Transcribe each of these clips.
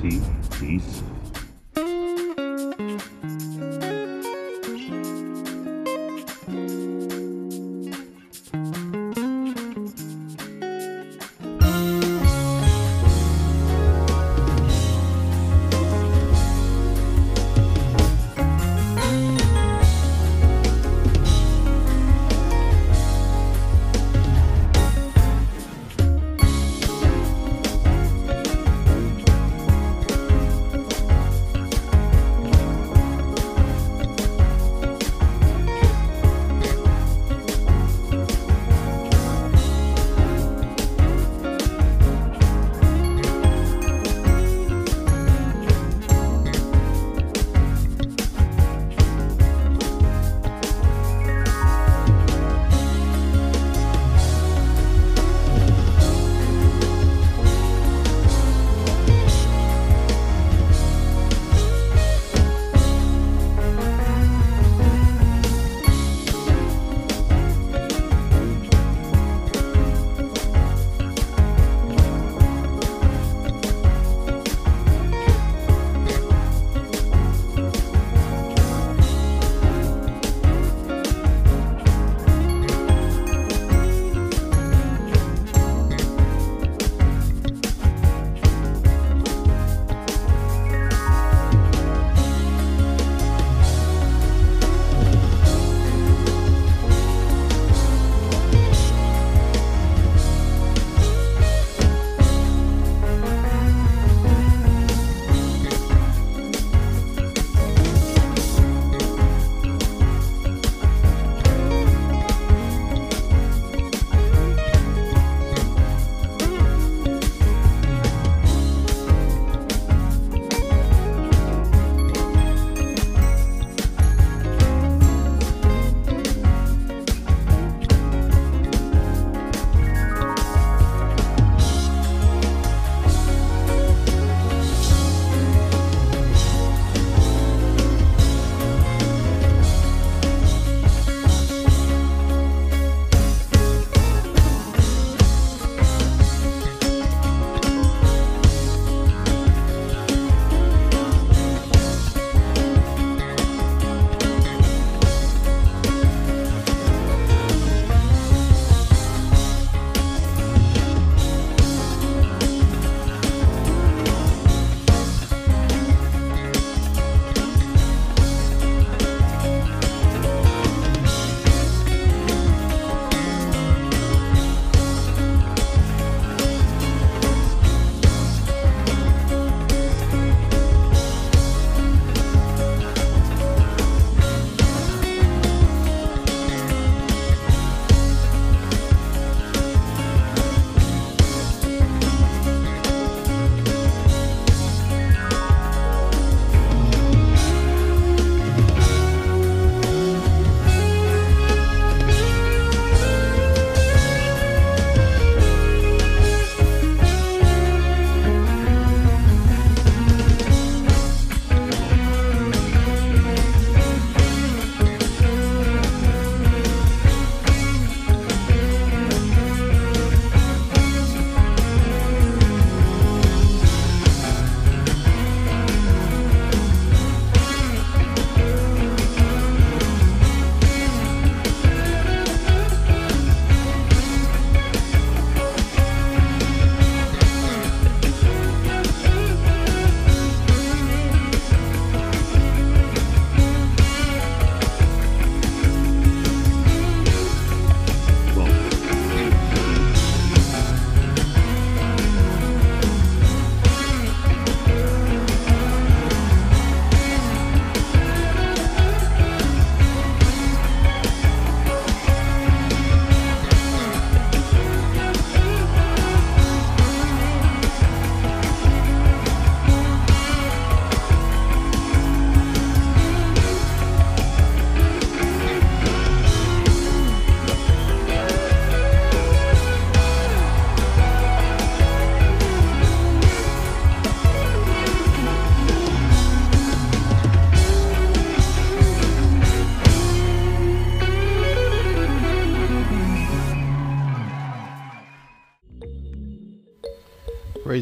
TBC. Praise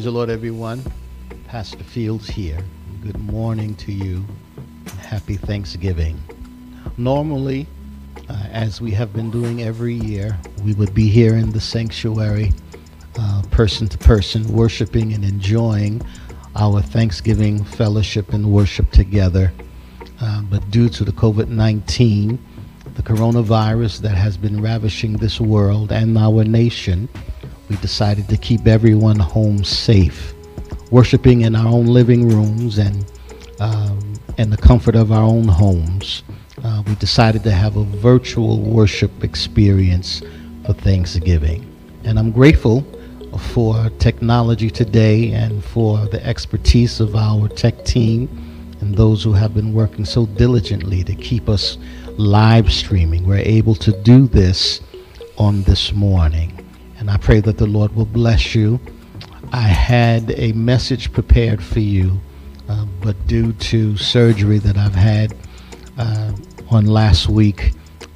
the Lord, everyone. Pastor Fields here. Good morning to you. Happy Thanksgiving. Normally, uh, as we have been doing every year, we would be here in the sanctuary, uh, person to person, worshiping and enjoying our Thanksgiving fellowship and worship together. Uh, but due to the COVID 19, the coronavirus that has been ravishing this world and our nation, we decided to keep everyone home safe, worshiping in our own living rooms and um, in the comfort of our own homes. Uh, we decided to have a virtual worship experience for Thanksgiving. And I'm grateful for technology today and for the expertise of our tech team and those who have been working so diligently to keep us live streaming. We're able to do this on this morning. And I pray that the Lord will bless you. I had a message prepared for you, uh, but due to surgery that I've had uh, on last week,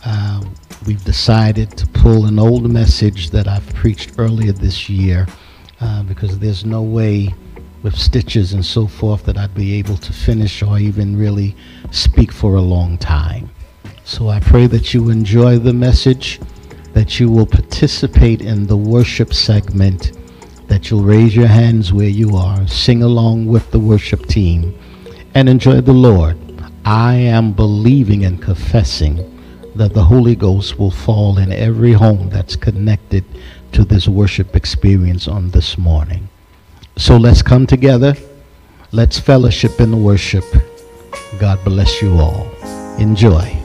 uh, we've decided to pull an old message that I've preached earlier this year uh, because there's no way with stitches and so forth that I'd be able to finish or even really speak for a long time. So I pray that you enjoy the message, that you will participate in the worship segment, that you'll raise your hands where you are, sing along with the worship team, and enjoy the Lord. I am believing and confessing that the Holy Ghost will fall in every home that's connected to this worship experience on this morning. So let's come together. Let's fellowship in the worship. God bless you all. Enjoy.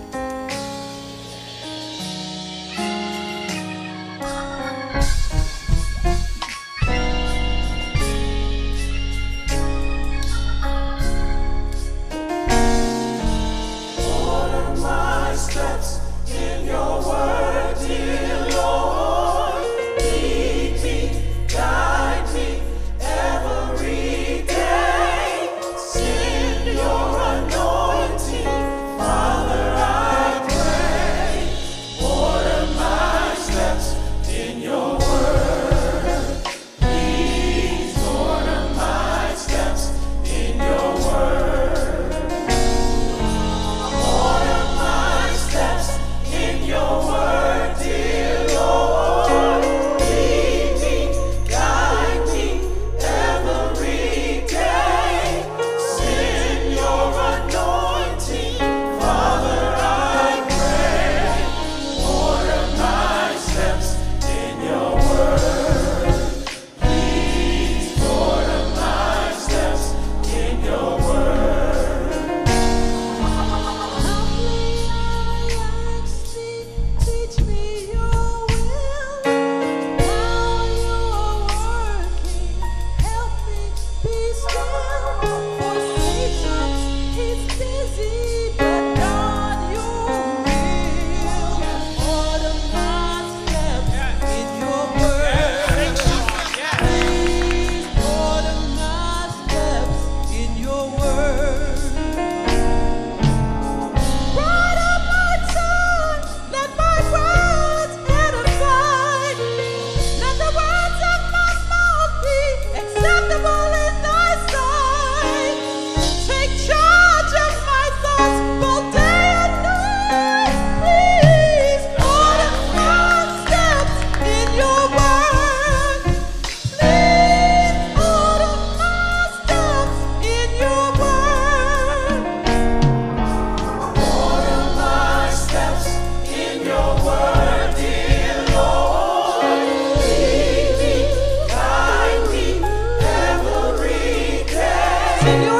Please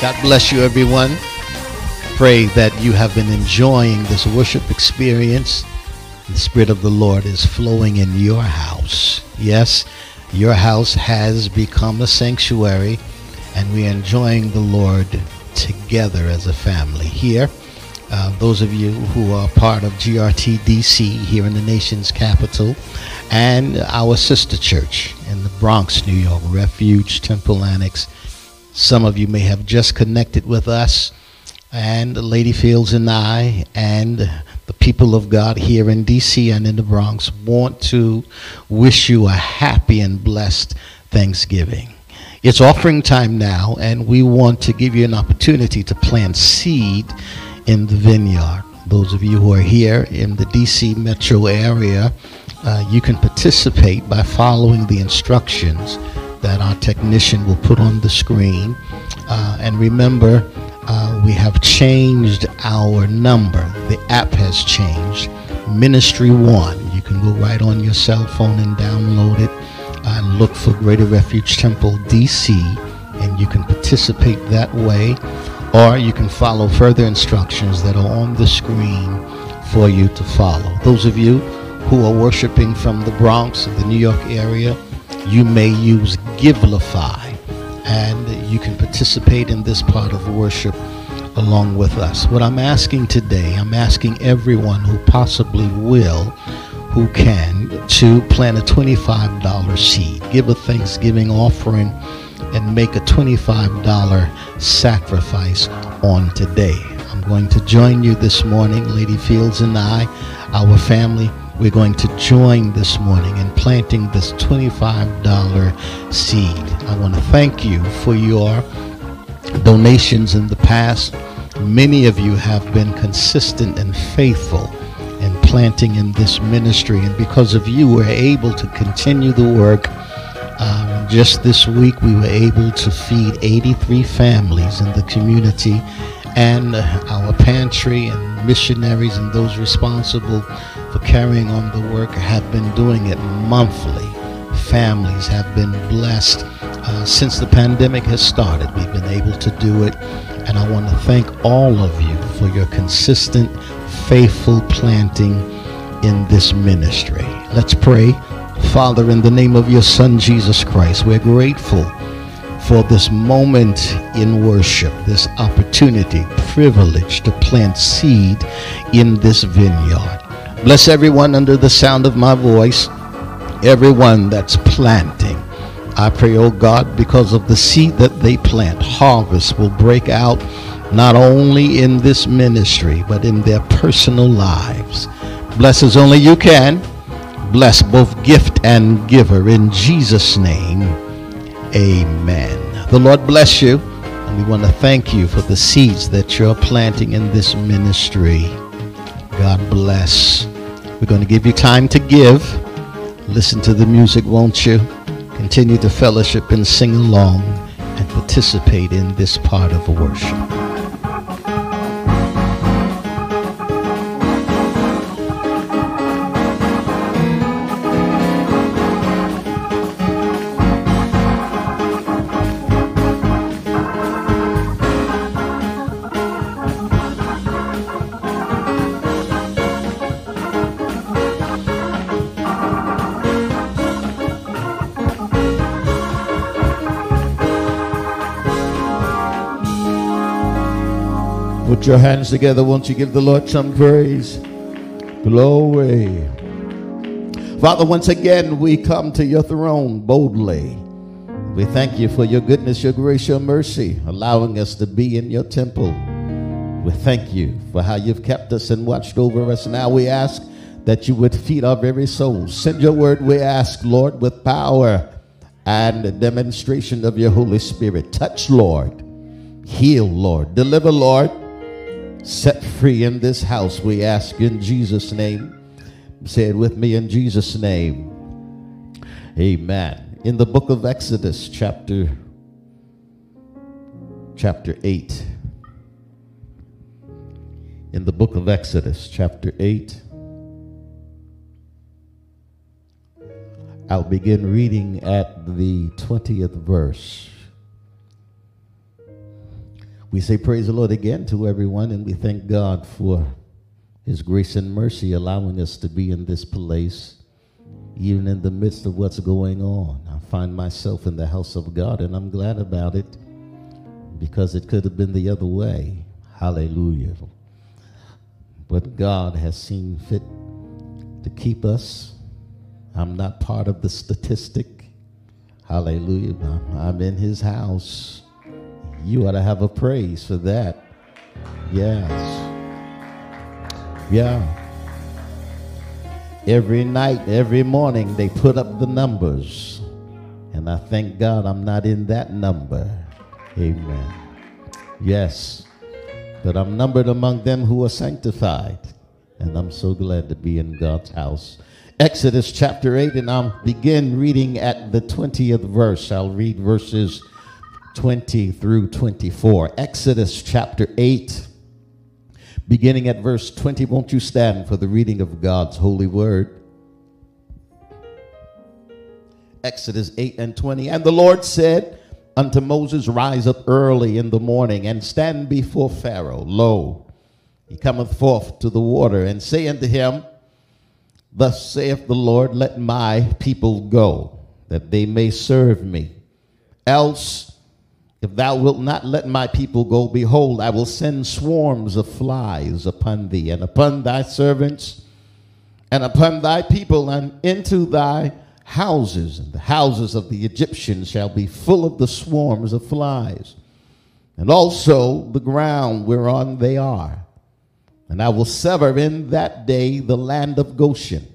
God bless you, everyone. Pray that you have been enjoying this worship experience. The Spirit of the Lord is flowing in your house. Yes, your house has become a sanctuary, and we are enjoying the Lord together as a family. Here, uh, those of you who are part of GRTDC here in the nation's capital, and our sister church in the Bronx, New York, Refuge Temple Annex some of you may have just connected with us, and Lady Fields and I, and the people of God here in DC and in the Bronx want to wish you a happy and blessed Thanksgiving. It's offering time now, and we want to give you an opportunity to plant seed in the vineyard. Those of you who are here in the DC metro area, uh, you can participate by following the instructions that our technician will put on the screen. Uh, and remember, uh, we have changed our number. The app has changed. Ministry One. You can go right on your cell phone and download it and look for Greater Refuge Temple DC, and you can participate that way. Or you can follow further instructions that are on the screen for you to follow. Those of you who are worshiping from the Bronx, the New York area, you may use Givelify and you can participate in this part of worship along with us. What I'm asking today, I'm asking everyone who possibly will, who can, to plant a $25 seed, give a Thanksgiving offering, and make a $25 sacrifice on today. I'm going to join you this morning, Lady Fields and I, our family we're going to join this morning in planting this $25 seed. I want to thank you for your donations in the past. Many of you have been consistent and faithful in planting in this ministry, and because of you, we're able to continue the work. Um, just this week, we were able to feed 83 families in the community, and our pantry and missionaries and those responsible for carrying on the work have been doing it monthly. Families have been blessed uh, since the pandemic has started. We've been able to do it. And I want to thank all of you for your consistent, faithful planting in this ministry. Let's pray. Father, in the name of your Son, Jesus Christ, we're grateful for this moment in worship, this opportunity, privilege to plant seed in this vineyard. Bless everyone under the sound of my voice, everyone that's planting. I pray, oh God, because of the seed that they plant, harvest will break out not only in this ministry, but in their personal lives. Bless as only you can. Bless both gift and giver. In Jesus' name, amen. The Lord bless you. And we want to thank you for the seeds that you're planting in this ministry. God bless. We're going to give you time to give. Listen to the music, won't you? Continue to fellowship and sing along and participate in this part of worship. Put your hands together. Won't you give the Lord some praise? Glory. Father, once again, we come to your throne boldly. We thank you for your goodness, your grace, your mercy, allowing us to be in your temple. We thank you for how you've kept us and watched over us. Now we ask that you would feed our very souls. Send your word, we ask, Lord, with power and demonstration of your Holy Spirit. Touch, Lord. Heal, Lord. Deliver, Lord set free in this house, we ask in Jesus' name. Say it with me in Jesus' name. Amen. In the book of Exodus, chapter chapter 8. In the book of Exodus, chapter 8. I'll begin reading at the 20th verse. We say praise the Lord again to everyone, and we thank God for His grace and mercy allowing us to be in this place, even in the midst of what's going on. I find myself in the house of God, and I'm glad about it because it could have been the other way. Hallelujah. But God has seen fit to keep us. I'm not part of the statistic. Hallelujah. I'm in His house. You ought to have a praise for that. Yes. Yeah. Every night, every morning, they put up the numbers. And I thank God I'm not in that number. Amen. Yes. But I'm numbered among them who are sanctified. And I'm so glad to be in God's house. Exodus chapter 8, and I'll begin reading at the 20th verse. I'll read verses 20 through 24. Exodus chapter 8, beginning at verse 20. Won't you stand for the reading of God's holy word? Exodus 8 and 20. And the Lord said unto Moses, Rise up early in the morning and stand before Pharaoh. Lo, he cometh forth to the water, and say unto him, Thus saith the Lord, Let my people go, that they may serve me. Else if thou wilt not let my people go, behold, I will send swarms of flies upon thee and upon thy servants and upon thy people and into thy houses. And the houses of the Egyptians shall be full of the swarms of flies, and also the ground whereon they are. And I will sever in that day the land of Goshen,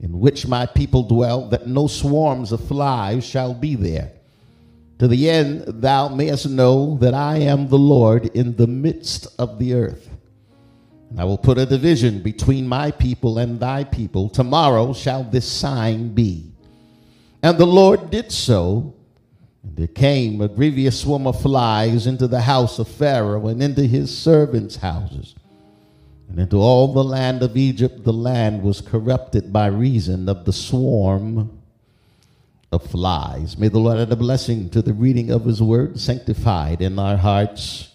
in which my people dwell, that no swarms of flies shall be there to the end thou mayest know that I am the Lord in the midst of the earth. And I will put a division between my people and thy people. Tomorrow shall this sign be. And the Lord did so. And there came a grievous swarm of flies into the house of Pharaoh and into his servants' houses. And into all the land of Egypt, the land was corrupted by reason of the swarm of flies. May the Lord add a blessing to the reading of his word, sanctified in our hearts,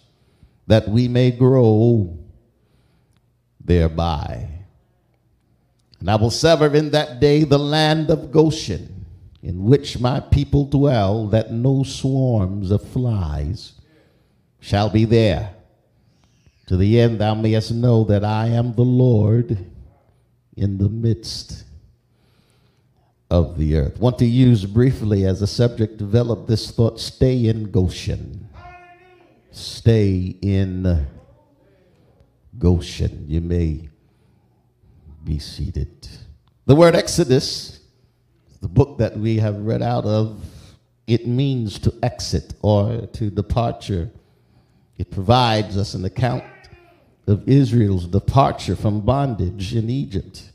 that we may grow thereby. And I will sever in that day the land of Goshen, in which my people dwell, that no swarms of flies shall be there. To the end thou mayest know that I am the Lord in the midst of the earth. Want to use briefly as a subject, develop this thought stay in Goshen. Stay in Goshen. You may be seated. The word Exodus, the book that we have read out of, it means to exit or to departure. It provides us an account of Israel's departure from bondage in Egypt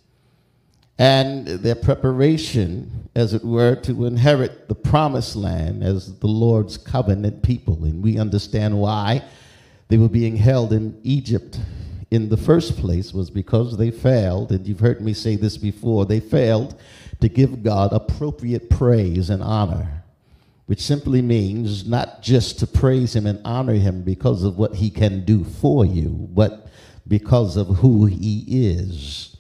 and their preparation, as it were, to inherit the promised land as the Lord's covenant people. And we understand why they were being held in Egypt in the first place was because they failed, and you've heard me say this before, they failed to give God appropriate praise and honor, which simply means not just to praise Him and honor Him because of what He can do for you, but because of who He is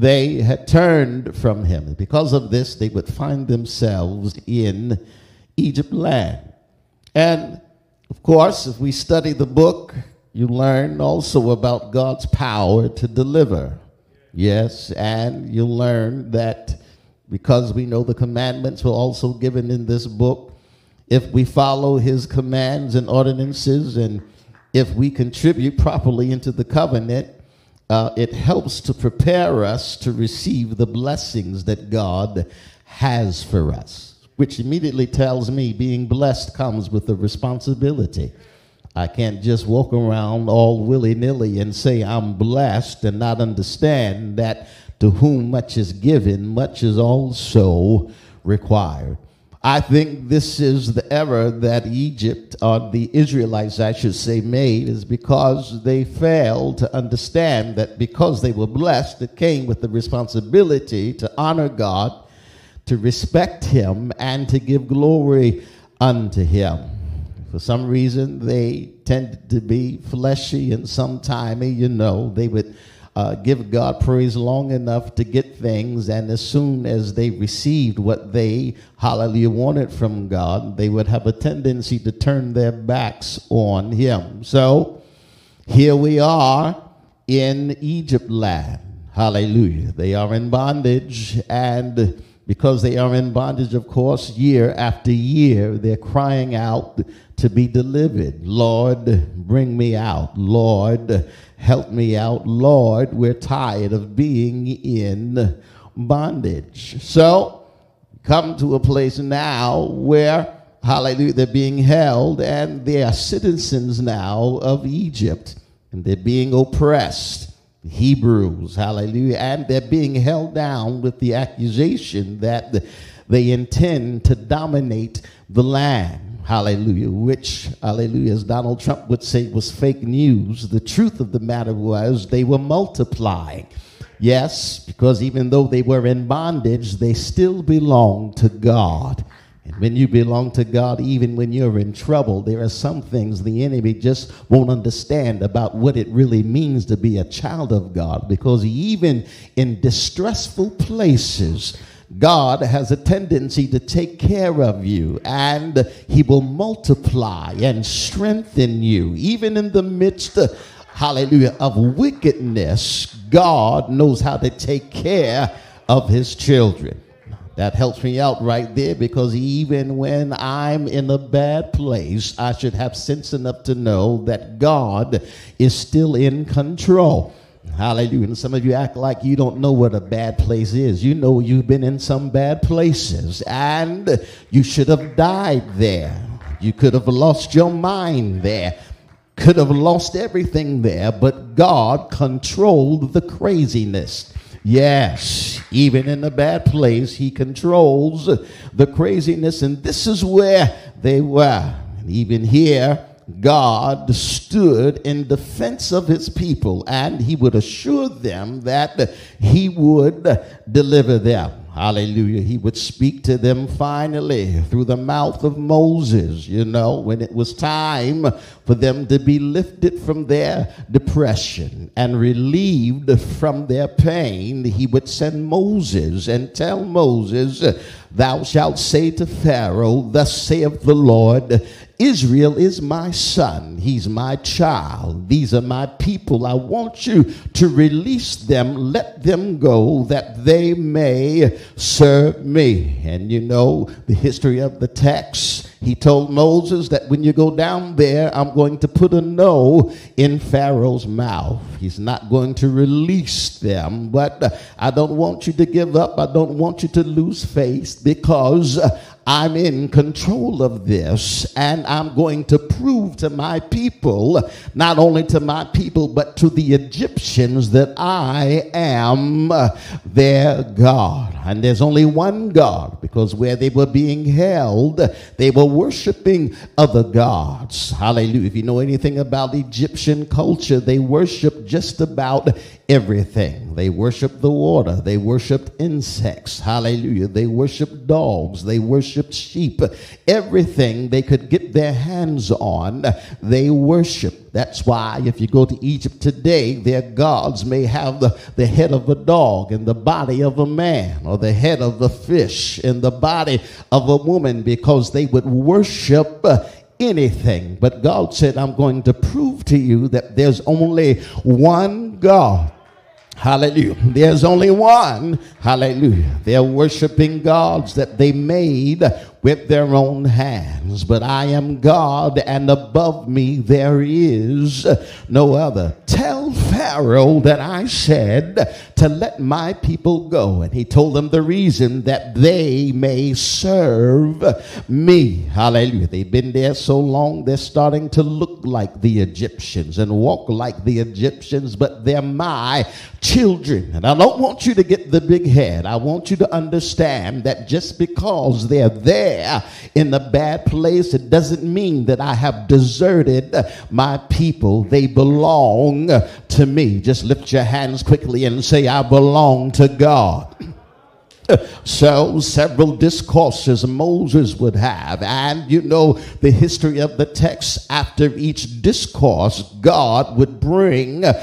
they had turned from him. Because of this, they would find themselves in Egypt land. And of course, if we study the book, you learn also about God's power to deliver. Yes, and you learn that because we know the commandments were also given in this book, if we follow his commands and ordinances and if we contribute properly into the covenant, uh, it helps to prepare us to receive the blessings that God has for us, which immediately tells me being blessed comes with a responsibility. I can't just walk around all willy nilly and say I'm blessed and not understand that to whom much is given, much is also required. I think this is the error that Egypt, or the Israelites, I should say, made, is because they failed to understand that because they were blessed, it came with the responsibility to honor God, to respect Him, and to give glory unto Him. For some reason, they tended to be fleshy and sometimey, you know, they would uh, give God praise long enough to get things, and as soon as they received what they, hallelujah, wanted from God, they would have a tendency to turn their backs on Him. So here we are in Egypt land. Hallelujah. They are in bondage, and because they are in bondage, of course, year after year, they're crying out to be delivered. Lord, bring me out. Lord, help me out. Lord, we're tired of being in bondage. So, come to a place now where, hallelujah, they're being held and they are citizens now of Egypt and they're being oppressed. Hebrews, hallelujah, and they're being held down with the accusation that they intend to dominate the land hallelujah, which, hallelujah, as Donald Trump would say, was fake news. The truth of the matter was they were multiplying. Yes, because even though they were in bondage, they still belonged to God. And when you belong to God, even when you're in trouble, there are some things the enemy just won't understand about what it really means to be a child of God. Because even in distressful places, God has a tendency to take care of you and he will multiply and strengthen you. Even in the midst, hallelujah, of wickedness, God knows how to take care of his children. That helps me out right there because even when I'm in a bad place, I should have sense enough to know that God is still in control. Hallelujah. And some of you act like you don't know what a bad place is. You know you've been in some bad places and you should have died there. You could have lost your mind there. Could have lost everything there, but God controlled the craziness. Yes, even in a bad place, He controls the craziness. And this is where they were. And even here, God stood in defense of his people and he would assure them that he would deliver them. Hallelujah. He would speak to them finally through the mouth of Moses, you know, when it was time for them to be lifted from their depression and relieved from their pain. He would send Moses and tell Moses, Thou shalt say to Pharaoh, Thus saith the Lord, Israel is my son. He's my child. These are my people. I want you to release them. Let them go that they may serve me. And you know the history of the text. He told Moses that when you go down there, I'm going to put a no in Pharaoh's mouth. He's not going to release them. But I don't want you to give up. I don't want you to lose faith because I'm in control of this, and I'm going to prove to my people, not only to my people, but to the Egyptians, that I am their God. And there's only one God, because where they were being held, they were worshiping other gods. Hallelujah. If you know anything about Egyptian culture, they worship just about everything. They worshiped the water. They worshiped insects. Hallelujah. They worshiped dogs. They worshiped sheep. Everything they could get their hands on, they worship. That's why if you go to Egypt today, their gods may have the, the head of a dog and the body of a man, or the head of a fish and the body of a woman, because they would worship uh, anything. But God said, I'm going to prove to you that there's only one God Hallelujah. There's only one. Hallelujah. They're worshiping gods that they made with their own hands. But I am God, and above me there is no other. Tell Pharaoh that I said to let my people go. And he told them the reason that they may serve me. Hallelujah. They've been there so long, they're starting to look like the Egyptians and walk like the Egyptians, but they're my children. And I don't want you to get the big head. I want you to understand that just because they're there in the bad place, it doesn't mean that I have deserted my people. They belong to me. Just lift your hands quickly and say, I belong to God. So, several discourses Moses would have. And you know the history of the text. After each discourse, God would bring a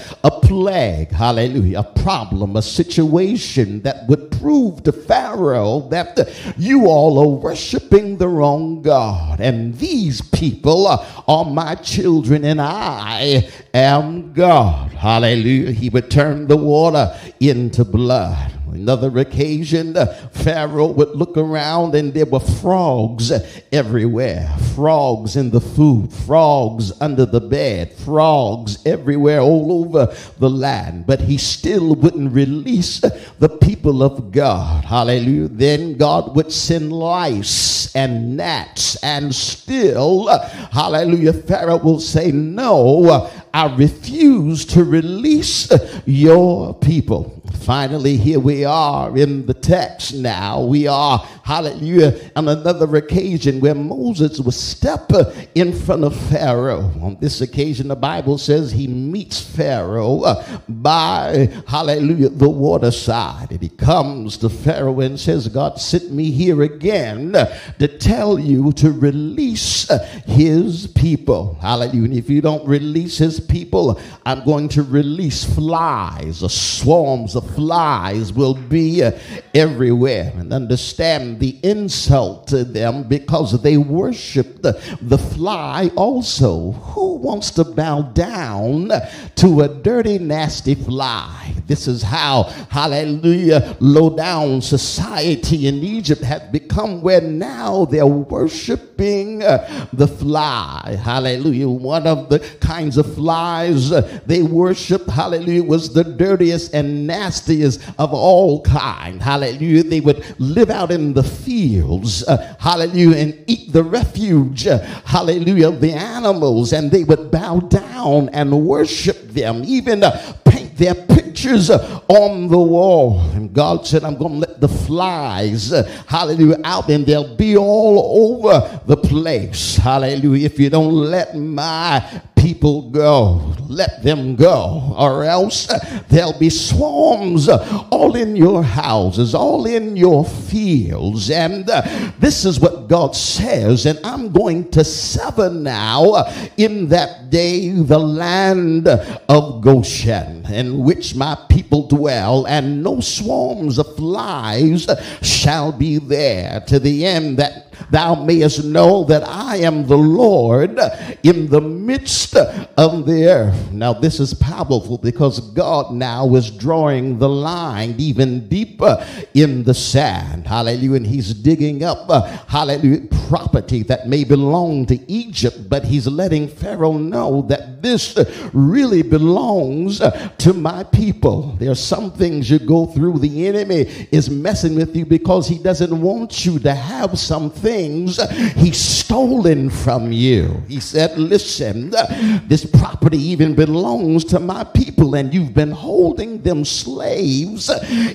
plague, hallelujah, a problem, a situation that would prove to Pharaoh that you all are worshiping the wrong God. And these people are my children, and I am God. Hallelujah. He would turn the water into blood. Another occasion, uh, Pharaoh would look around and there were frogs everywhere. Frogs in the food, frogs under the bed, frogs everywhere, all over the land. But he still wouldn't release the people of God. Hallelujah. Then God would send lice and gnats, and still, hallelujah, Pharaoh will say, No, I refuse to release your people. Finally, here we are in the text now. We are, hallelujah, on another occasion where Moses was step in front of Pharaoh. On this occasion, the Bible says he meets Pharaoh by, hallelujah, the waterside. And he comes to Pharaoh and says, God sent me here again to tell you to release his people. Hallelujah. And if you don't release his people, I'm going to release flies or swarms of flies will be everywhere. And understand the insult to them because they worship the, the fly also. Who wants to bow down to a dirty, nasty fly? This is how, hallelujah, low down society in Egypt had become where now they're worshiping uh, the fly. Hallelujah. One of the kinds of flies uh, they worship, hallelujah, was the dirtiest and nastiest of all kind. Hallelujah. They would live out in the fields, uh, hallelujah, and eat the refuge, uh, hallelujah, of the animals, and they would bow down and worship them, even uh, paint their pictures uh, on the wall. And God said, I'm going to let the flies, uh, hallelujah, out and they'll be all over the place. Hallelujah. If you don't let my people go. Let them go, or else there'll be swarms all in your houses, all in your fields. And uh, this is what God says. And I'm going to sever now in that day the land of Goshen, in which my people dwell, and no swarms of flies shall be there to the end that thou mayest know that I am the Lord in the midst of the earth. Now, this is powerful because God now is drawing the line even deeper in the sand. Hallelujah. And he's digging up, uh, hallelujah, property that may belong to Egypt, but he's letting Pharaoh know that this really belongs uh, to my people. There are some things you go through, the enemy is messing with you because he doesn't want you to have some things uh, he's stolen from you. He said, Listen, uh, this property even belongs to my people, and you've been holding them slaves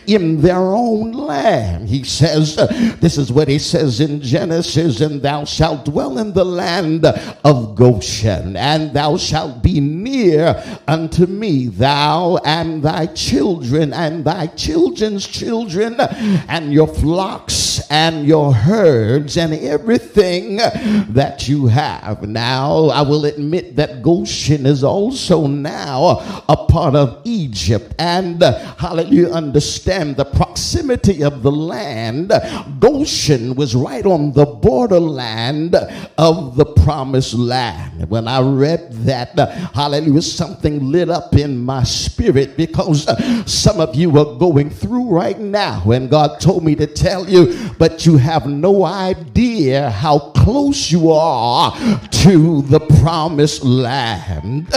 in their own land. He says, This is what he says in Genesis, and thou shalt dwell in the land of Goshen, and thou shalt be near unto me, thou and thy children, and thy children's children, and your flocks and your herds, and everything that you have. Now, I will admit that Goshen is also now a part of Egypt, and uh, hallelujah, understand the proximity of the land. Goshen was right on the borderland of the promised land. When I read that, hallelujah, something lit up in my spirit because some of you are going through right now, and God told me to tell you, but you have no idea how close you are to the promised land.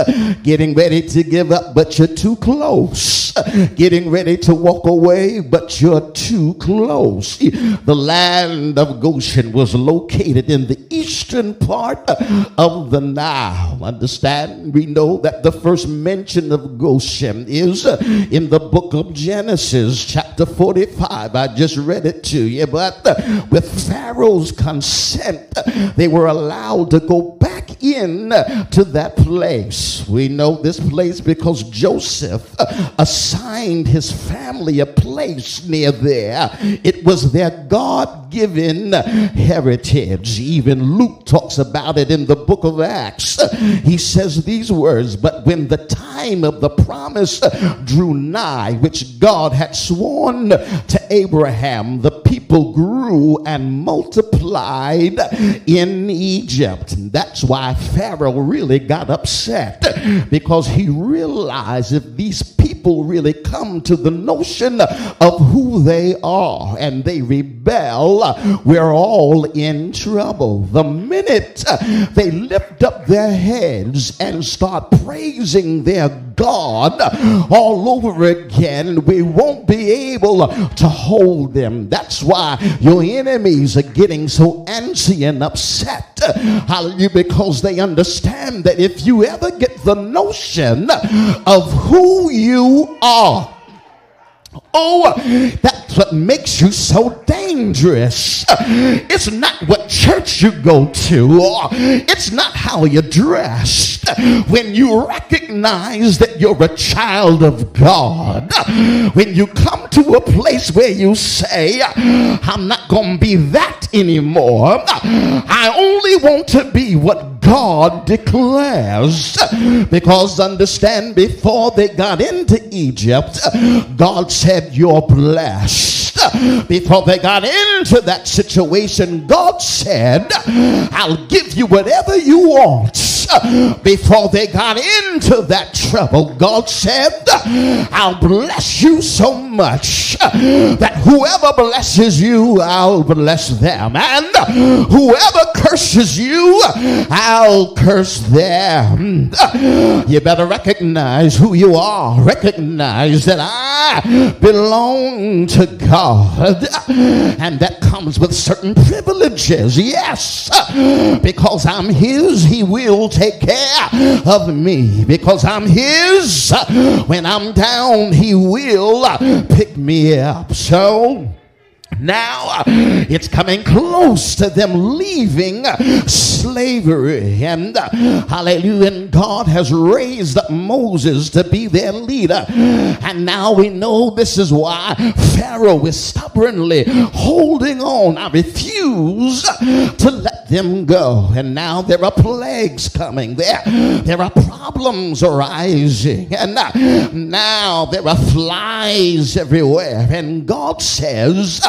Getting ready to give up, but you're too close. Getting ready to walk away, but you're too close. The land of Goshen was located in the eastern part of the Nile. Understand? We know that the first mention of Goshen is in the book of Genesis, chapter 45. I just read it to you, but with Pharaoh's consent, they were allowed to go back in to that place. We know this place because Joseph uh, assigned his family a place near there. It was their God given heritage. Even Luke talks about it in the book of Acts. He says these words, but when the time of the promise drew nigh, which God had sworn to Abraham, the people grew and multiplied in Egypt. That's why Pharaoh really got upset because he realized if these people really come to the notion of who they are and they rebel, we're all in trouble. The minute they lift up their heads and start praising their God all over again, we won't be able to hold them. That's why your enemies are getting so antsy and upset. Hallelujah, because they understand that if you ever get the notion of who you are, Oh, that's what makes you so dangerous. It's not what church you go to, it's not how you're dressed. When you recognize that you're a child of God, when you come to a place where you say, I'm not going to be that anymore, I only want to be what God declares. Because understand, before they got into Egypt, God said, You're blessed. Before they got into that situation, God said, I'll give you whatever you want Uh, before they got into that trouble, God said, I'll bless you so much uh, that whoever blesses you, I'll bless them. And whoever curses you, I'll curse them. You better recognize who you are. Recognize that I belong to God. And that comes with certain privileges. Yes. Because I'm His, He will take care of me because I'm His. When I'm down, He will pick me up. So, now uh, it's coming close to them leaving slavery. And uh, hallelujah. And God has raised up Moses to be their leader. And now we know this is why Pharaoh is stubbornly holding on. I refuse to let them go. And now there are plagues coming. There, there are problems arising. And uh, now there are flies everywhere. And God says,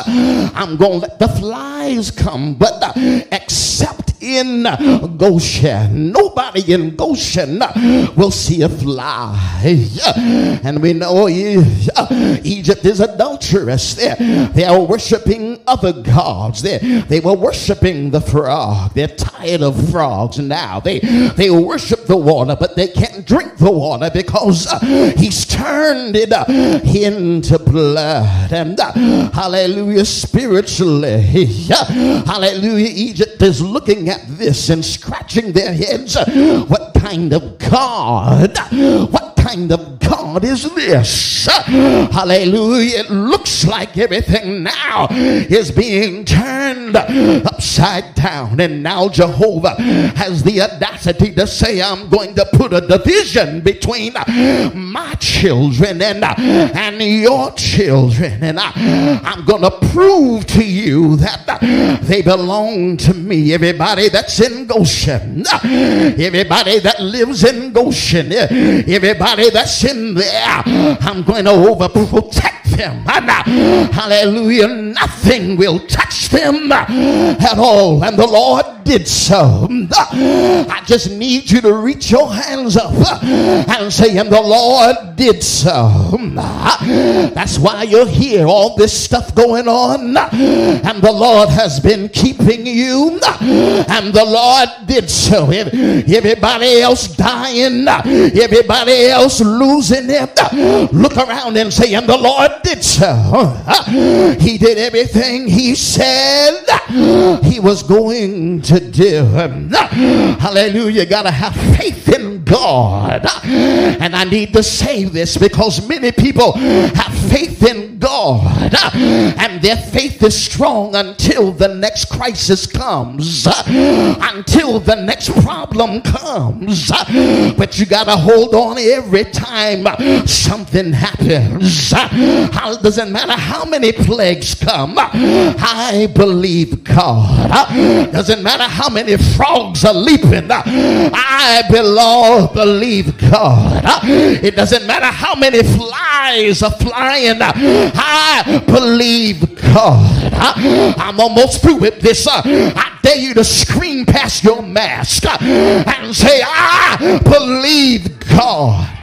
I'm going to let the flies come, but except in Goshen. Nobody in Goshen will see a fly. And we know Egypt is adulterous. They're, they are worshiping other gods. They, they were worshiping the frog. They're tired of frogs now. They, they worship the water, but they can't drink the water because uh, he's turned it uh, into blood. And uh, hallelujah, spiritually, hallelujah, Egypt is looking at this and scratching their heads. What kind of God? What kind of God is this? Hallelujah. It looks like everything now is being turned upside down. And now Jehovah has the audacity to say, I'm going to put a division between my children and, and your children. And I, I'm going to prove to you that they belong to me. Everybody that's in Goshen, everybody that lives in Goshen, everybody that's in there, I'm going to overprotect them. and uh, Hallelujah. Nothing will touch them at all. And the Lord did so. I just need you to reach your hands up and say, and the Lord did so. That's why you're here. All this stuff going on. And the Lord has been keeping you. And the Lord did so. Everybody else dying. Everybody else losing it. Look around and say, and the Lord did so. He did everything he said he was going to do. Hallelujah. Got to have faith in God. And I need to say this because many people have faith in God and their faith is strong until the next crisis comes, until the next problem comes. But you got to hold on every time something happens. Doesn't matter how many plagues come. I believe God. Doesn't matter how many frogs are leaping. I belong, believe God. It doesn't matter how many flies are flying. I believe God. I'm almost through with this. Uh, I dare you to scream past your mask uh, and say, I believe God.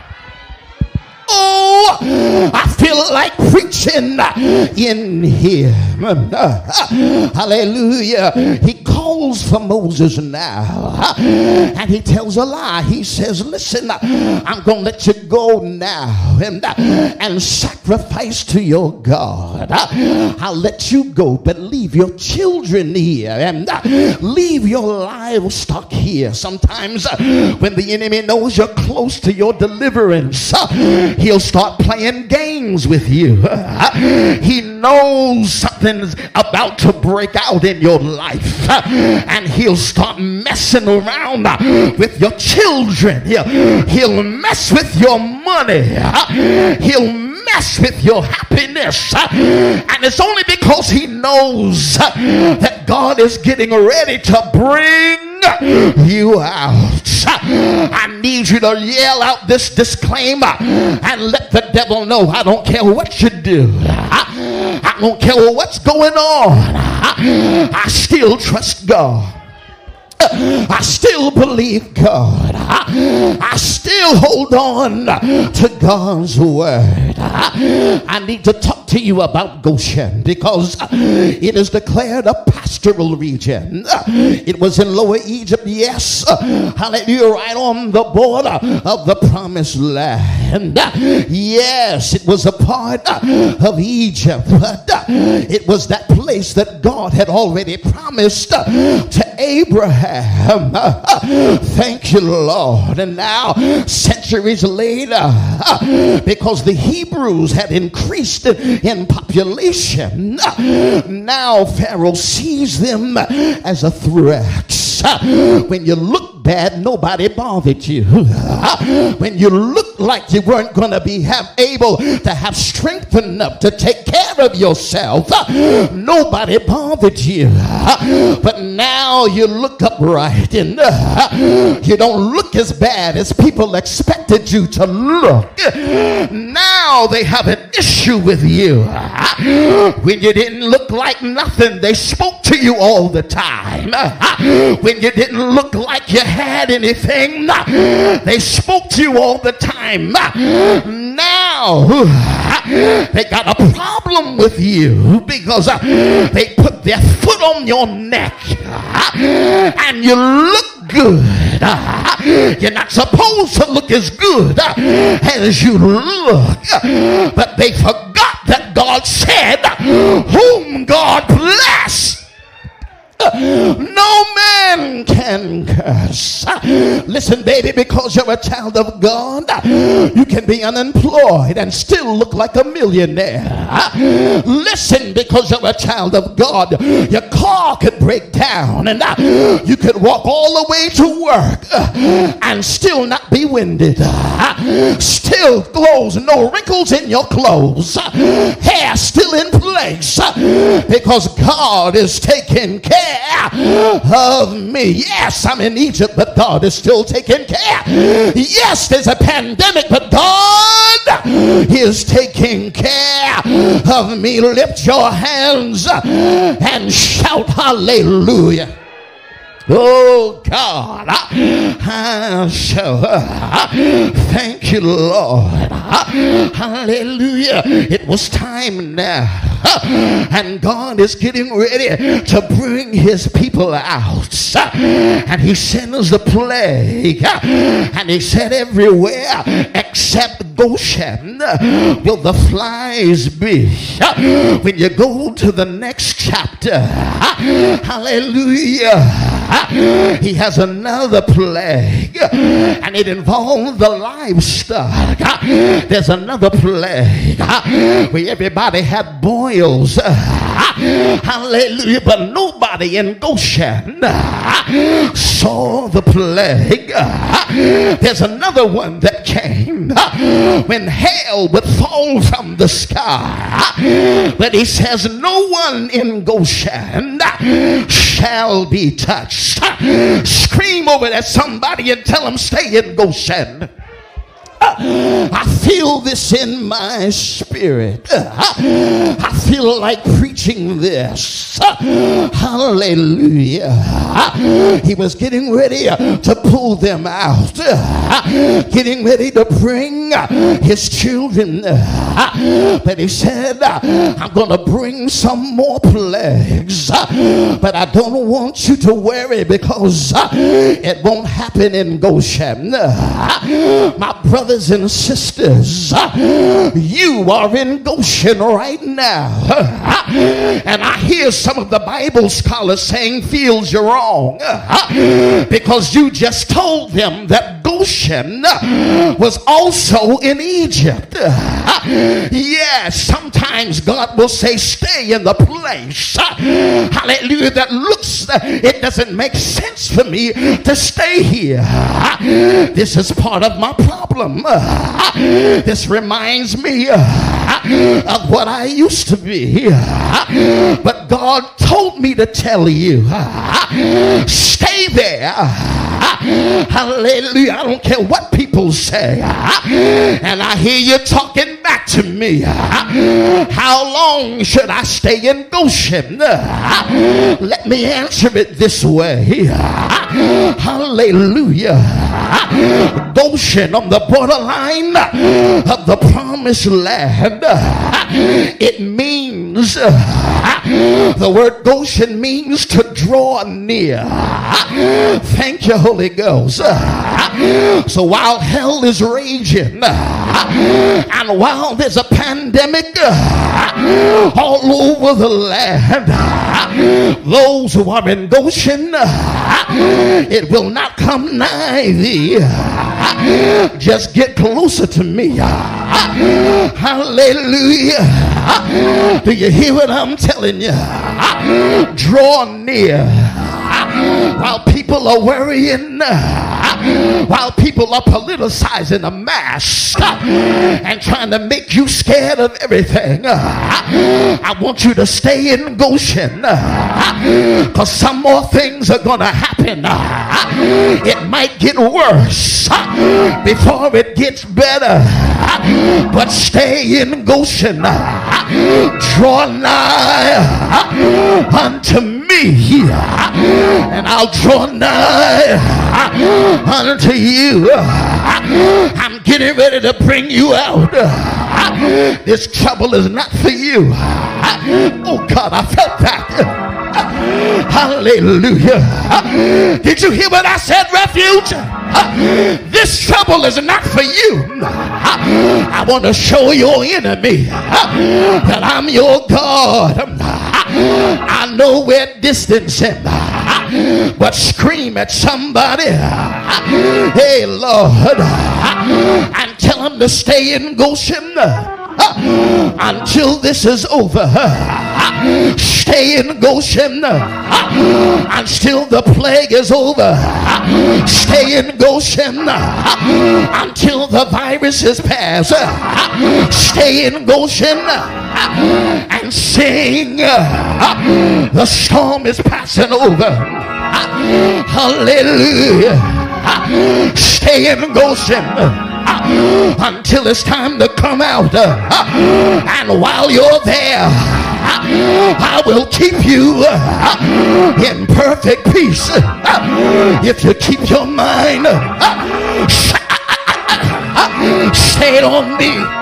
Oh, I feel like preaching in here. Hallelujah. He calls for Moses now and he tells a lie. He says, Listen, I'm going to let you go now and, and sacrifice to your God. I'll let you go, but leave your children here and leave your livestock here. Sometimes when the enemy knows you're close to your deliverance, he'll start playing games with you. He knows something's about to break out in your life, and he'll start messing around with your children. He'll, mess with your money. He'll mess with your happiness. And it's only because he knows that God is getting ready to bring you out. I need you to yell out this disclaimer and let the devil know I don't care what you do. I don't care what's going on. I still trust God. I still believe God. I still hold on to God's word. I need to talk to you about Goshen because it is declared a pastoral region. It was in Lower Egypt, yes. Hallelujah, right on the border of the promised land. Yes, it was a part of Egypt, but it was that place that God had already promised to Abraham. Thank you, Lord. And now, centuries later, because the Hebrews had increased in population, now Pharaoh sees them as a threat. When you look bad, nobody bothered you. When you look like you weren't going to be have, able to have strength enough to take care of yourself, nobody bothered you. But now you look upright and you don't look as bad as people expected you to look. Now they have an issue with you. When you didn't look like nothing, they spoke to you all the time. When you didn't look like you had anything, they spoke to you all the time. Now they got a problem with you because uh, they put their foot on your neck uh, and you look good. Uh, you're not supposed to look as good as you look, but they forgot that God said, Whom God bless no man can curse. Listen, baby, because you're a child of God, you can be unemployed and still look like a millionaire. Listen, because you're a child of God, your car could break down and you could walk all the way to work and still not be winded. Still clothes, no wrinkles in your clothes, hair still in place because God is taking care of me. Yes, I'm in Egypt, but God is still taking care. Yes, there's a pandemic, but God is taking care of me. Lift your hands and shout hallelujah. Oh God, I shall uh, thank you, Lord. Hallelujah. It was time now. Uh, and God is getting ready to bring his people out. Uh, and he sends the plague. And he said, everywhere except Goshen will the flies be. When you go to the next chapter, hallelujah he has another plague, and it involves the livestock. There's another plague where everybody had boils. Hallelujah. But nobody in Goshen saw the plague. There's another one that came when hail would fall from the sky. But he says, No one in Goshen shall be touched. Scream over at somebody and tell them, Stay in Goshen. I feel this in my spirit. I feel like preaching this. Hallelujah. He was getting ready to pull them out, getting ready to bring his children. But he said, I'm going to bring some more plagues. But I don't want you to worry because it won't happen in Goshen. My brothers brothers and sisters, you are in Goshen right now. And I hear some of the Bible scholars saying, Fields, you're wrong. Because you just told them that Goshen was also in Egypt. Yes, sometimes God will say, Stay in the place. Hallelujah. That looks, it doesn't make sense for me to stay here. This is part of my problem. This reminds me uh, of what I used to be. Here. But God told me to tell you stay there. Hallelujah. I don't care what people say. And I hear you talking back to me. How long should I stay in Goshen? Let me answer it this way. Hallelujah. Goshen on the borderline of uh, the promised land. It means uh, the word Goshen means to draw near. Thank you, Holy Ghost. So while hell is raging and while there's a pandemic all over the land, those who are in Goshen, it will not come nigh thee. Just get closer to me. Hallelujah. Do you hear what I'm telling you? Draw near while people are worrying, while people are politicizing a mask uh, and trying to make you scared of everything, uh, I want you to stay in Goshen uh, because some more things are going to happen. It might get worse before it gets better, but stay in Goshen. Draw nigh unto me me, and I'll draw nigh unto you. I'm getting ready to bring you out. This trouble is not for you. Oh God, I felt that. Hallelujah. Did you hear what I said, refuge? This trouble is not for you. I want to show your enemy that I'm your God. I know we're distancing, but scream at somebody. Hey, Lord, and tell them to stay in Goshen until this is over. Stay in Goshen until the plague is over. Stay in Goshen until the virus is past. Stay in Goshen and sing. The storm is passing over. Hallelujah. Stay in Goshen until it's time to come out. Uh, and while you're there, I will keep you uh, in perfect peace if you keep your mind uh, stayed on me.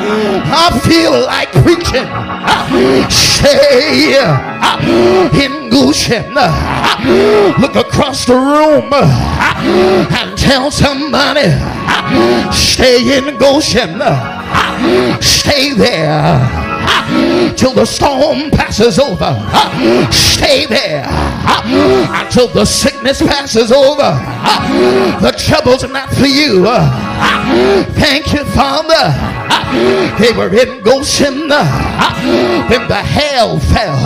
I feel like preaching. Stay in Goshen. Look across the room and tell somebody, stay in Goshen. Stay there till the storm passes over. Stay there until the sickness passes over. The trouble's are not for you. Thank you, Father. They were in Goshen when the hail fell.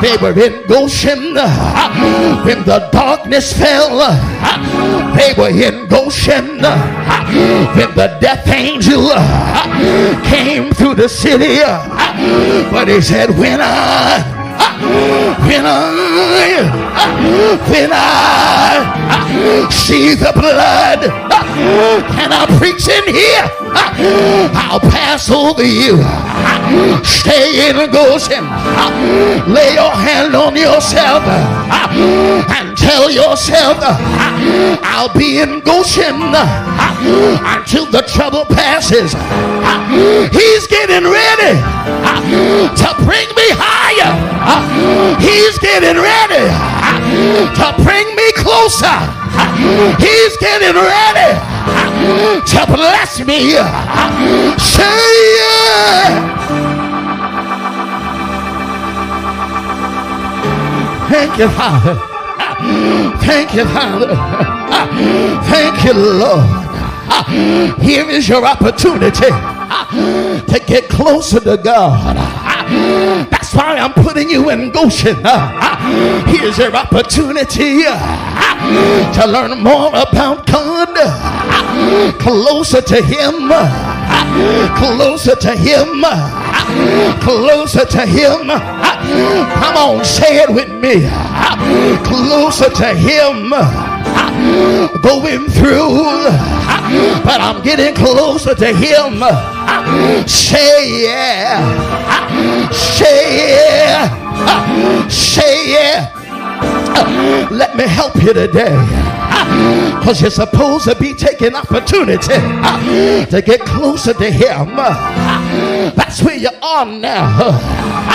They were in Goshen when the darkness fell. They were in Goshen when the death angel came through the city. But he said, when I when I, when I see the blood, and I preach in here, I'll pass over you. Stay in Goshen. Lay your hand on yourself and tell yourself, I'll be in Goshen until the trouble passes. He's getting ready to bring me higher. He's getting ready to bring me closer. He's getting ready to bless me. Say yeah. Thank you, Father. Thank you, Father. Thank you, Lord. Here is your opportunity to get closer to God. That's why I'm putting you in Goshen. Uh, here's your opportunity uh, to learn more about God, uh, closer to Him, closer to Him, closer to Him. Come on, say it with me. Closer to Him going through, but I'm getting closer to Him. Say yeah, say yeah, say yeah. Let me help you today. Because you're supposed to be taking opportunity to get closer to Him. That's where you are now.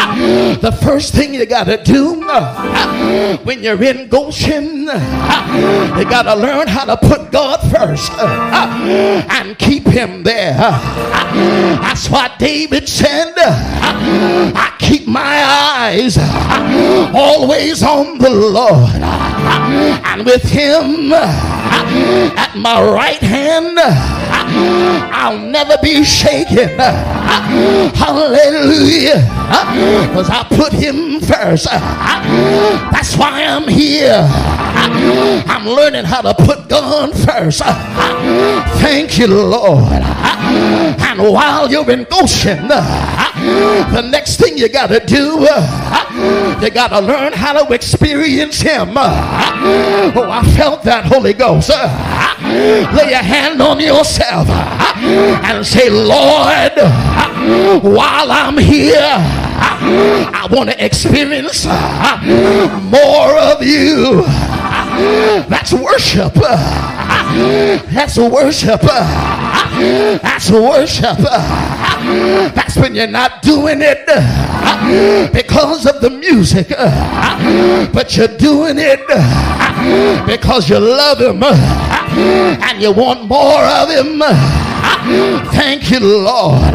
The first thing you got to do when you're in Goshen, you got to learn how to put God first and keep Him there. That's what David said. I keep my eyes always on the Lord. And with him at my right hand, I'll never be shaken. Hallelujah. Because I put him first. That's why I'm here. I'm learning how to put God first. Thank you, Lord. And while you're in Goshen, the next thing you got to do, you got to learn how to experience Him. Oh, I felt that Holy Ghost. Lay your hand on yourself and say, Lord, while I'm here, I want to experience more of you. That's worship. That's worship. That's worship. That's when you're not doing it because of the music, but you're doing it because you love Him and you want more of Him. Thank you, Lord.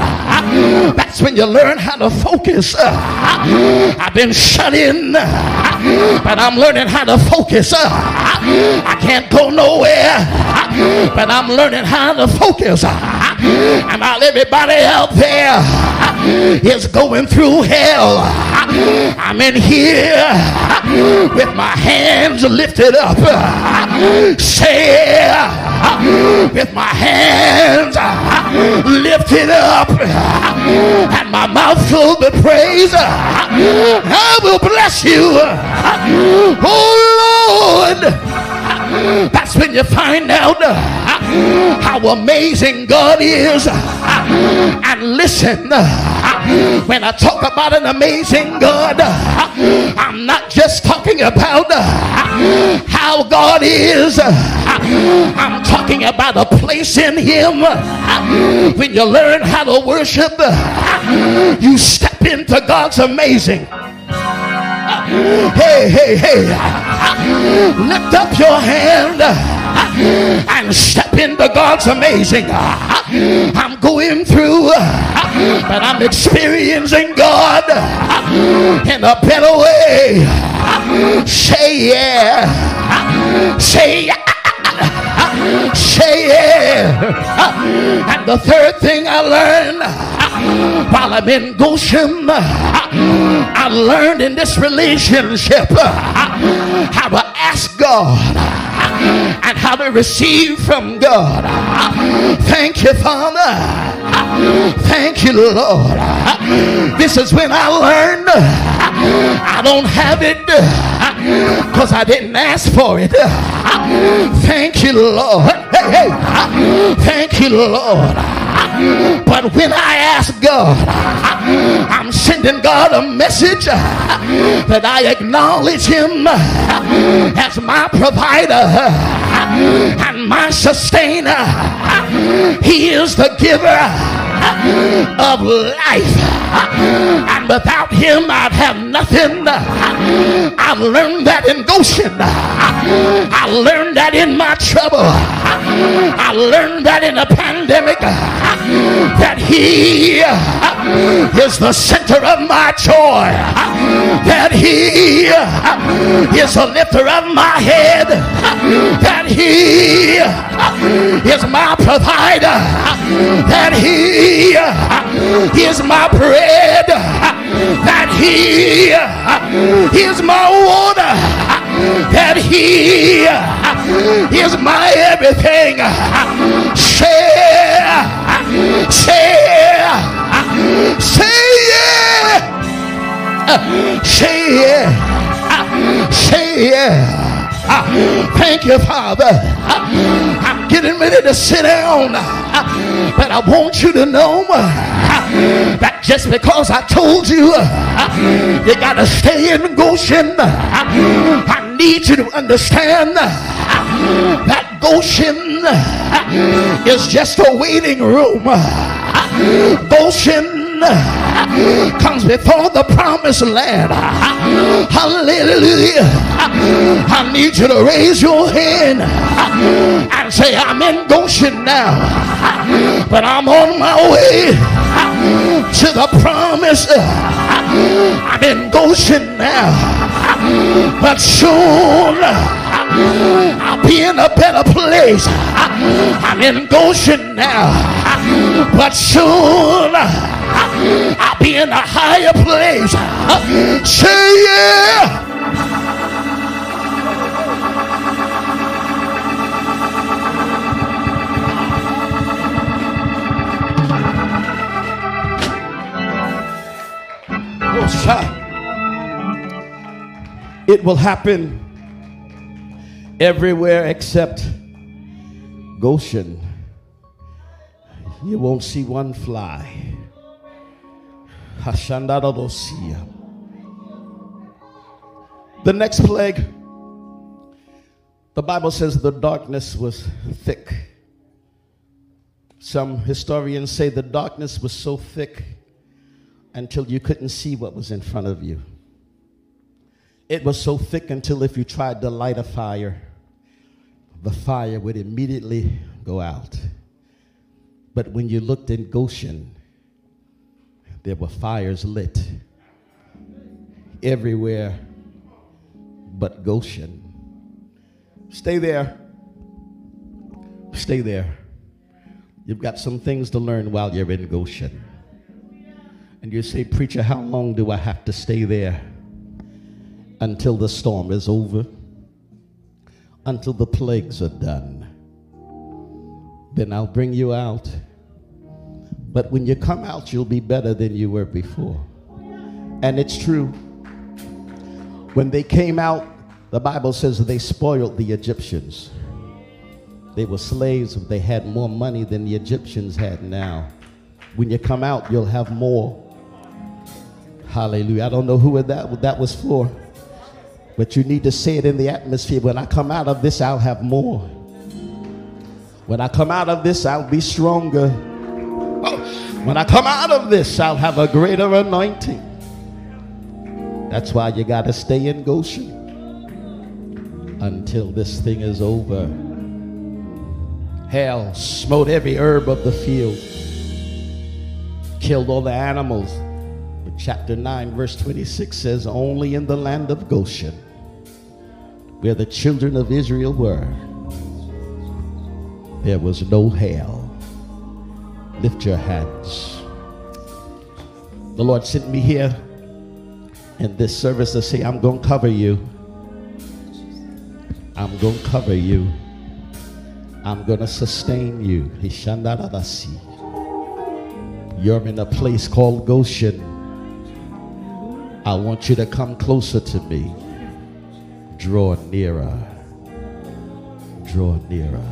That's when you learn how to focus. I've been shut in, but I'm learning how to focus. I can't go nowhere, but I'm learning how to focus. And while everybody out there. Is going through hell, I'm in here with my hands lifted up. Say, with my hands lifted up. And my mouth filled with praise, I will bless you. Oh Lord, that's when you find out how amazing God is. And listen, when I talk about an amazing God, I'm not just talking about how God is. I'm talking about a place in Him. When you learn how to worship, you step into God's amazing. Hey, hey, hey. Lift up your hand and step into God's amazing. I'm going through, but I'm experiencing God in a better way. Say yeah. Say yeah. Say yeah. And the third thing I learned while I'm in Goshen, I learned in this relationship how to ask God and how to receive from God. Thank you, Father. Thank you, Lord. This is when I learned I don't have it because I didn't ask for it. Thank you, Lord. Hey, hey. Thank you, Lord. But when I ask God, I'm sending God a message that I acknowledge Him as my provider and my sustainer. He is the giver of life. And without him, I'd have nothing. I learned that in Goshen. I learned that in my trouble. I learned that in a pandemic. That he is the center of my joy. That he is the lifter of my head. That he is my provider. That he is my bread, that He is my water, that He is my everything. Share, share, say yeah, say yeah, say yeah. Thank you, Father. I'm getting ready to sit down, but I want you to know that just because I told you you got to stay in Goshen, I need you to understand that Goshen is just a waiting room. Goshen comes before the promised land. Hallelujah. I need you to raise your hand and say, I'm in Goshen now, but I'm on my way to the promise. I'm in Goshen now, but soon I'll be in a better place. I'm in Goshen now, but soon I'll be in a higher place. Say yeah. Oh, it will happen everywhere except Goshen. You won't see one fly. The next plague, the Bible says the darkness was thick. Some historians say the darkness was so thick until you couldn't see what was in front of you. It was so thick until if you tried to light a fire, the fire would immediately go out. But when you looked in Goshen, there were fires lit everywhere but Goshen. Stay there. Stay there. You've got some things to learn while you're in Goshen. And you say, Preacher, how long do I have to stay there? Until the storm is over, until the plagues are done. Then I'll bring you out but when you come out, you'll be better than you were before. And it's true. When they came out, the Bible says they spoiled the Egyptians. They were slaves, they had more money than the Egyptians had now. When you come out, you'll have more. Hallelujah. I don't know who that, that was for, but you need to say it in the atmosphere. When I come out of this, I'll have more. When I come out of this, I'll be stronger. When I come out of this, I'll have a greater anointing. That's why you got to stay in Goshen until this thing is over. Hell smote every herb of the field, killed all the animals. But chapter 9, verse 26 says, Only in the land of Goshen where the children of Israel were, there was no hell. Lift your hands. The Lord sent me here in this service to say, I'm going to cover you. I'm going to cover you. I'm going to sustain you. You're in a place called Goshen. I want you to come closer to me. Draw nearer. Draw nearer.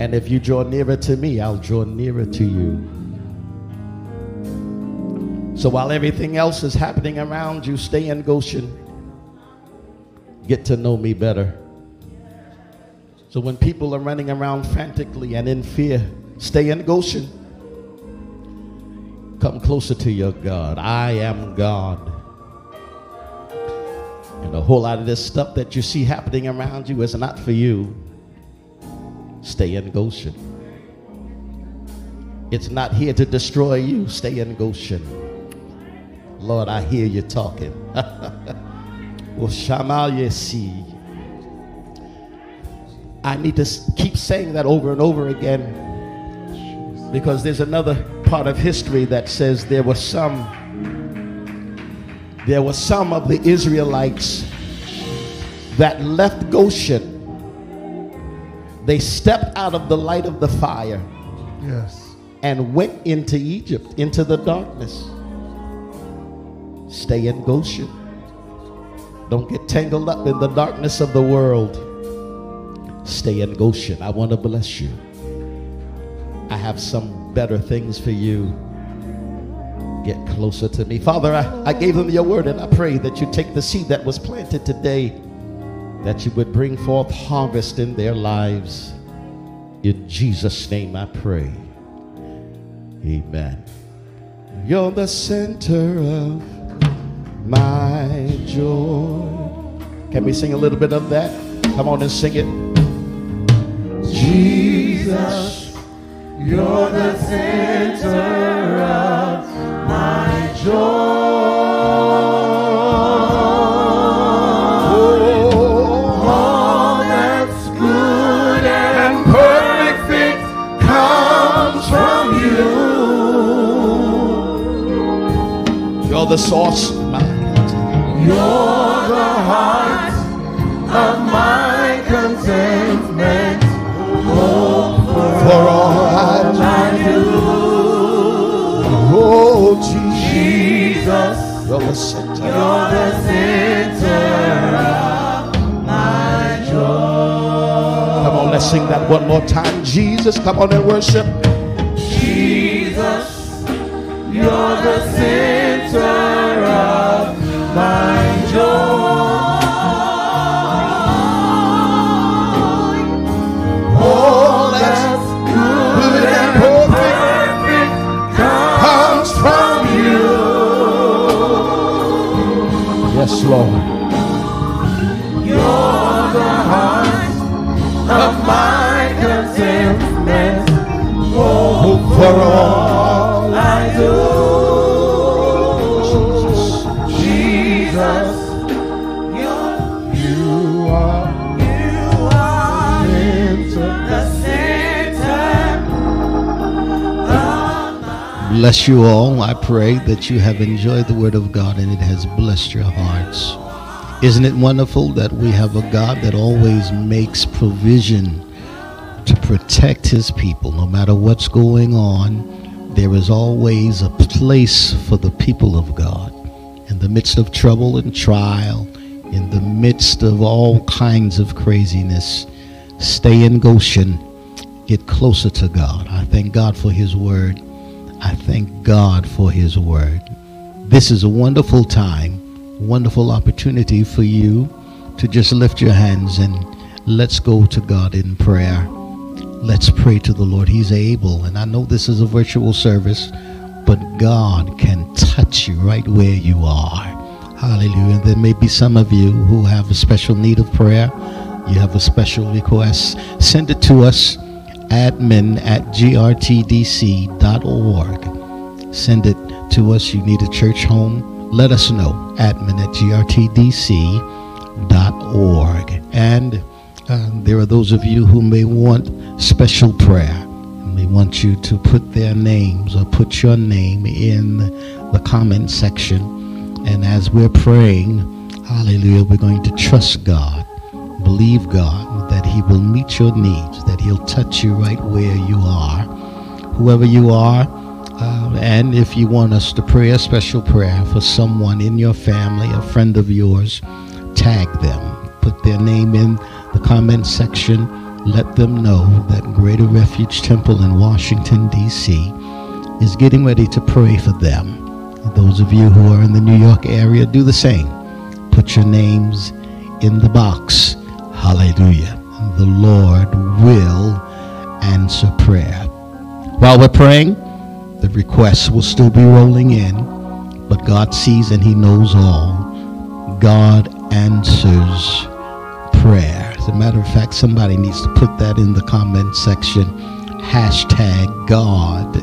And if you draw nearer to me, I'll draw nearer to you. So while everything else is happening around you, stay in Goshen. Get to know me better. So when people are running around frantically and in fear, stay in Goshen. Come closer to your God. I am God. And a whole lot of this stuff that you see happening around you is not for you. Stay in Goshen. It's not here to destroy you. Stay in Goshen. Lord, I hear you talking. well, Shamal. I need to keep saying that over and over again because there's another part of history that says there were some there were some of the Israelites that left Goshen. They stepped out of the light of the fire. Yes. And went into Egypt, into the darkness. Stay in Goshen. Don't get tangled up in the darkness of the world. Stay in Goshen. I want to bless you. I have some better things for you get closer to me. Father, I, I gave them your word and I pray that you take the seed that was planted today, that you would bring forth harvest in their lives. In Jesus' name I pray. Amen. You're the center of my joy. Can we sing a little bit of that? Come on and sing it. Jesus, you're the center of the source. You're the heart of my contentment. Hope For all Jesus, You're the center. you're the center of my joy. Come on, let's sing that one more time. Jesus, come on and worship. Jesus, you're the center of my joy. Lord. You're the heart of my contentment. Oh, for all Bless you all. I pray that you have enjoyed the Word of God and it has blessed your hearts. Isn't it wonderful that we have a God that always makes provision to protect his people no matter what's going on? There is always a place for the people of God in the midst of trouble and trial, in the midst of all kinds of craziness. Stay in Goshen. Get closer to God. I thank God for his word. I thank God for his word. This is a wonderful time, wonderful opportunity for you to just lift your hands and let's go to God in prayer. Let's pray to the Lord. He's able. And I know this is a virtual service, but God can touch you right where you are. Hallelujah. There may be some of you who have a special need of prayer. You have a special request. Send it to us, admin at grtdc.org. Send it to us. You need a church home. Let us know, admin at grtdc.org. And uh, there are those of you who may want special prayer. We want you to put their names or put your name in the comment section. And as we're praying, hallelujah, we're going to trust God, believe God that He will meet your needs, He'll touch you right where you are. Whoever you are, uh, and if you want us to pray a special prayer for someone in your family, a friend of yours, tag them. Put their name in the comment section. Let them know that Greater Refuge Temple in Washington, D.C. is getting ready to pray for them. Those of you who are in the New York area, do the same. Put your names in the box. Hallelujah. The Lord will answer prayer. While we're praying, the requests will still be rolling in, but God sees and He knows all. God answers prayer. As a matter of fact, somebody needs to put that in the comment section. Hashtag God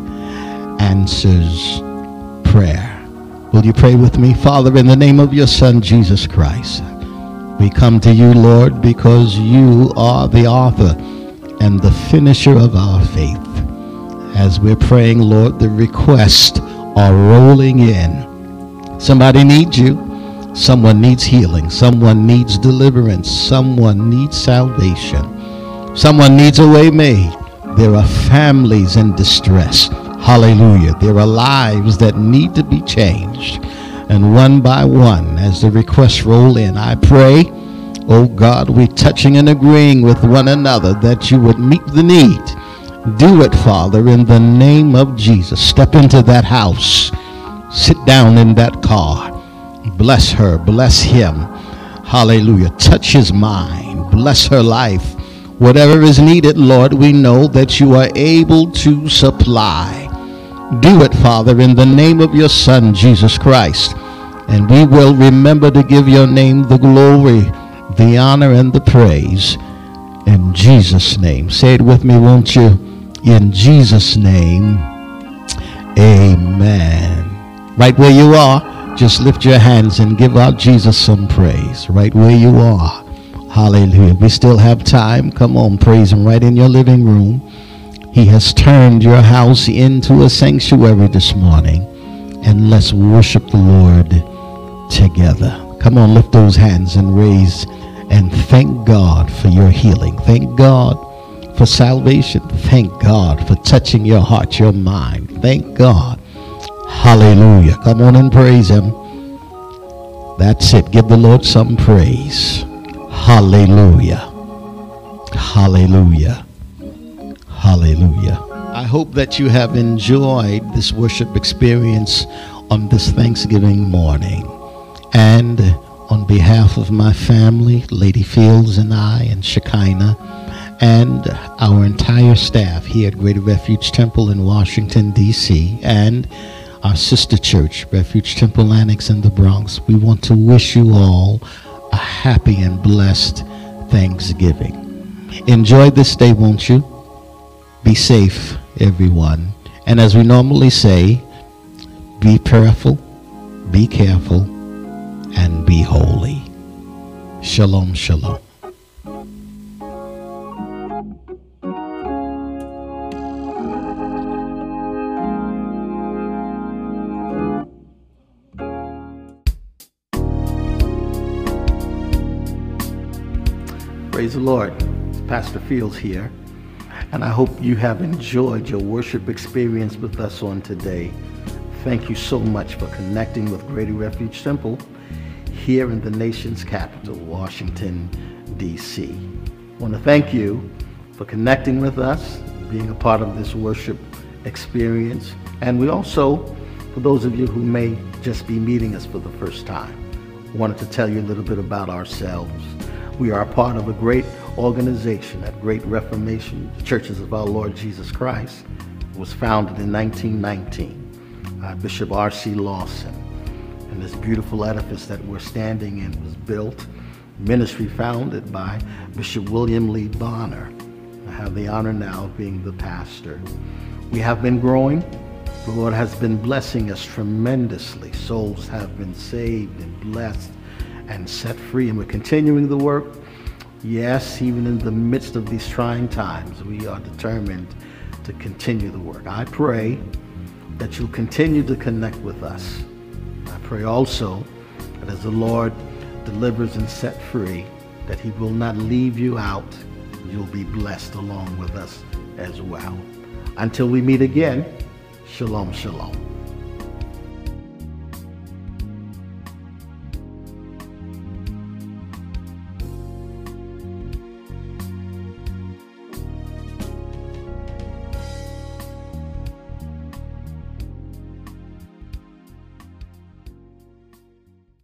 answers prayer. Will you pray with me? Father, in the name of your Son, Jesus Christ, we come to you, Lord, because you are the author and the finisher of our faith. As we're praying, Lord, the requests are rolling in. Somebody needs you. Someone needs healing. Someone needs deliverance. Someone needs salvation. Someone needs a way made. There are families in distress. Hallelujah. There are lives that need to be changed. And one by one, as the requests roll in, I pray, oh God, we touching and agreeing with one another that you would meet the need do it, Father, in the name of Jesus. Step into that house. Sit down in that car. Bless her. Bless him. Hallelujah. Touch his mind. Bless her life. Whatever is needed, Lord, we know that you are able to supply. Do it, Father, in the name of your Son, Jesus Christ. And we will remember to give your name the glory, the honor, and the praise. In Jesus' name. Say it with me, won't you? In Jesus' name, amen. Right where you are, just lift your hands and give out Jesus some praise. Right where you are. Hallelujah. We still have time. Come on, praise him right in your living room. He has turned your house into a sanctuary this morning. And let's worship the Lord together. Come on, lift those hands and raise and thank God for your healing. Thank God for salvation. Thank God for touching your heart, your mind. Thank God. Hallelujah. Come on and praise him. That's it. Give the Lord some praise. Hallelujah. Hallelujah. Hallelujah. I hope that you have enjoyed this worship experience on this Thanksgiving morning. And on behalf of my family, Lady Fields and I and Shekinah, and our entire staff here at Greater Refuge Temple in Washington, D.C., and our sister church, Refuge Temple Annex in the Bronx, we want to wish you all a happy and blessed Thanksgiving. Enjoy this day, won't you? Be safe, everyone. And as we normally say, be prayerful, be careful, and be holy. Shalom, shalom. Praise the Lord. Pastor Fields here. And I hope you have enjoyed your worship experience with us on today. Thank you so much for connecting with Greater Refuge Temple here in the nation's capital, Washington, D.C. I want to thank you for connecting with us, being a part of this worship experience. And we also, for those of you who may just be meeting us for the first time, wanted to tell you a little bit about ourselves. We are a part of a great organization that Great Reformation, the Churches of Our Lord Jesus Christ. Was founded in 1919 by Bishop R.C. Lawson. And this beautiful edifice that we're standing in was built, ministry founded by Bishop William Lee Bonner. I have the honor now of being the pastor. We have been growing. The Lord has been blessing us tremendously. Souls have been saved and blessed and set free. And we're continuing the work. Yes, even in the midst of these trying times, we are determined to continue the work. I pray that you'll continue to connect with us. Pray also that as the Lord delivers and set free, that he will not leave you out. You'll be blessed along with us as well. Until we meet again, shalom, shalom.